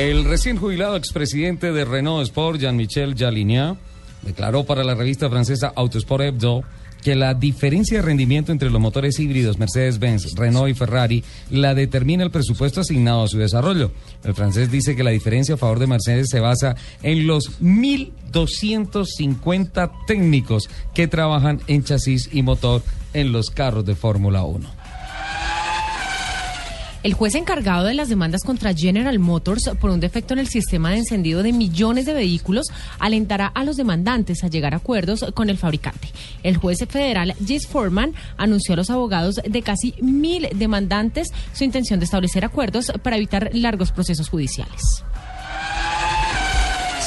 El recién jubilado expresidente de Renault Sport, Jean-Michel Jalinier, declaró para la revista francesa Autosport Hebdo que la diferencia de rendimiento entre los motores híbridos Mercedes-Benz, Renault y Ferrari la determina el presupuesto asignado a su desarrollo. El francés dice que la diferencia a favor de Mercedes se basa en los 1.250 técnicos que trabajan en chasis y motor en los carros de Fórmula 1. El juez encargado de las demandas contra General Motors por un defecto en el sistema de encendido de millones de vehículos alentará a los demandantes a llegar a acuerdos con el fabricante. El juez federal Jess Foreman anunció a los abogados de casi mil demandantes su intención de establecer acuerdos para evitar largos procesos judiciales.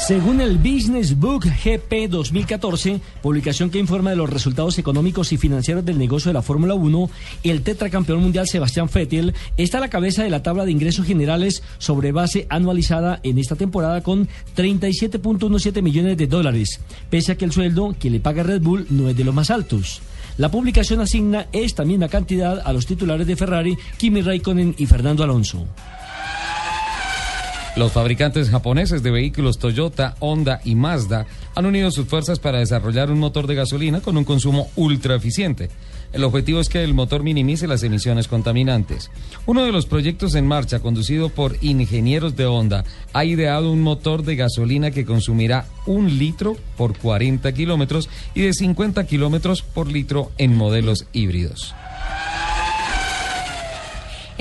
Según el Business Book GP 2014, publicación que informa de los resultados económicos y financieros del negocio de la Fórmula 1, el tetracampeón mundial Sebastián Vettel está a la cabeza de la tabla de ingresos generales sobre base anualizada en esta temporada con 37.17 millones de dólares, pese a que el sueldo que le paga Red Bull no es de los más altos. La publicación asigna esta misma cantidad a los titulares de Ferrari, Kimi Raikkonen y Fernando Alonso. Los fabricantes japoneses de vehículos Toyota, Honda y Mazda han unido sus fuerzas para desarrollar un motor de gasolina con un consumo ultra eficiente. El objetivo es que el motor minimice las emisiones contaminantes. Uno de los proyectos en marcha, conducido por ingenieros de Honda, ha ideado un motor de gasolina que consumirá un litro por 40 kilómetros y de 50 kilómetros por litro en modelos híbridos.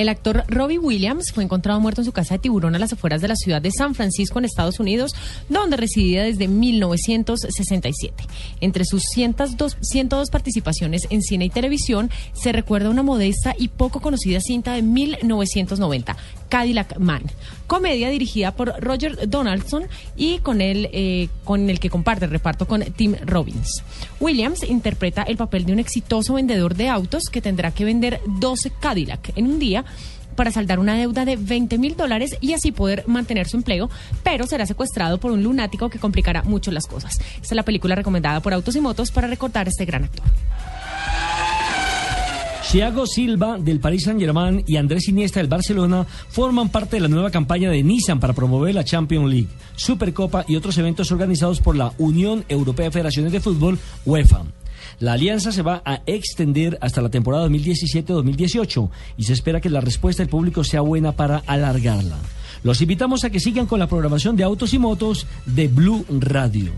El actor Robbie Williams fue encontrado muerto en su casa de tiburón a las afueras de la ciudad de San Francisco, en Estados Unidos, donde residía desde 1967. Entre sus 102, 102 participaciones en cine y televisión, se recuerda una modesta y poco conocida cinta de 1990, Cadillac Man, comedia dirigida por Roger Donaldson y con él, eh, con el que comparte el reparto con Tim Robbins. Williams interpreta el papel de un exitoso vendedor de autos que tendrá que vender 12 Cadillac en un día para saldar una deuda de 20 mil dólares y así poder mantener su empleo, pero será secuestrado por un lunático que complicará mucho las cosas. Esta es la película recomendada por Autos y Motos para recordar a este gran actor. Thiago Silva del Paris Saint-Germain y Andrés Iniesta del Barcelona forman parte de la nueva campaña de Nissan para promover la Champions League, Supercopa y otros eventos organizados por la Unión Europea de Federaciones de Fútbol, UEFA. La alianza se va a extender hasta la temporada 2017-2018 y se espera que la respuesta del público sea buena para alargarla. Los invitamos a que sigan con la programación de autos y motos de Blue Radio.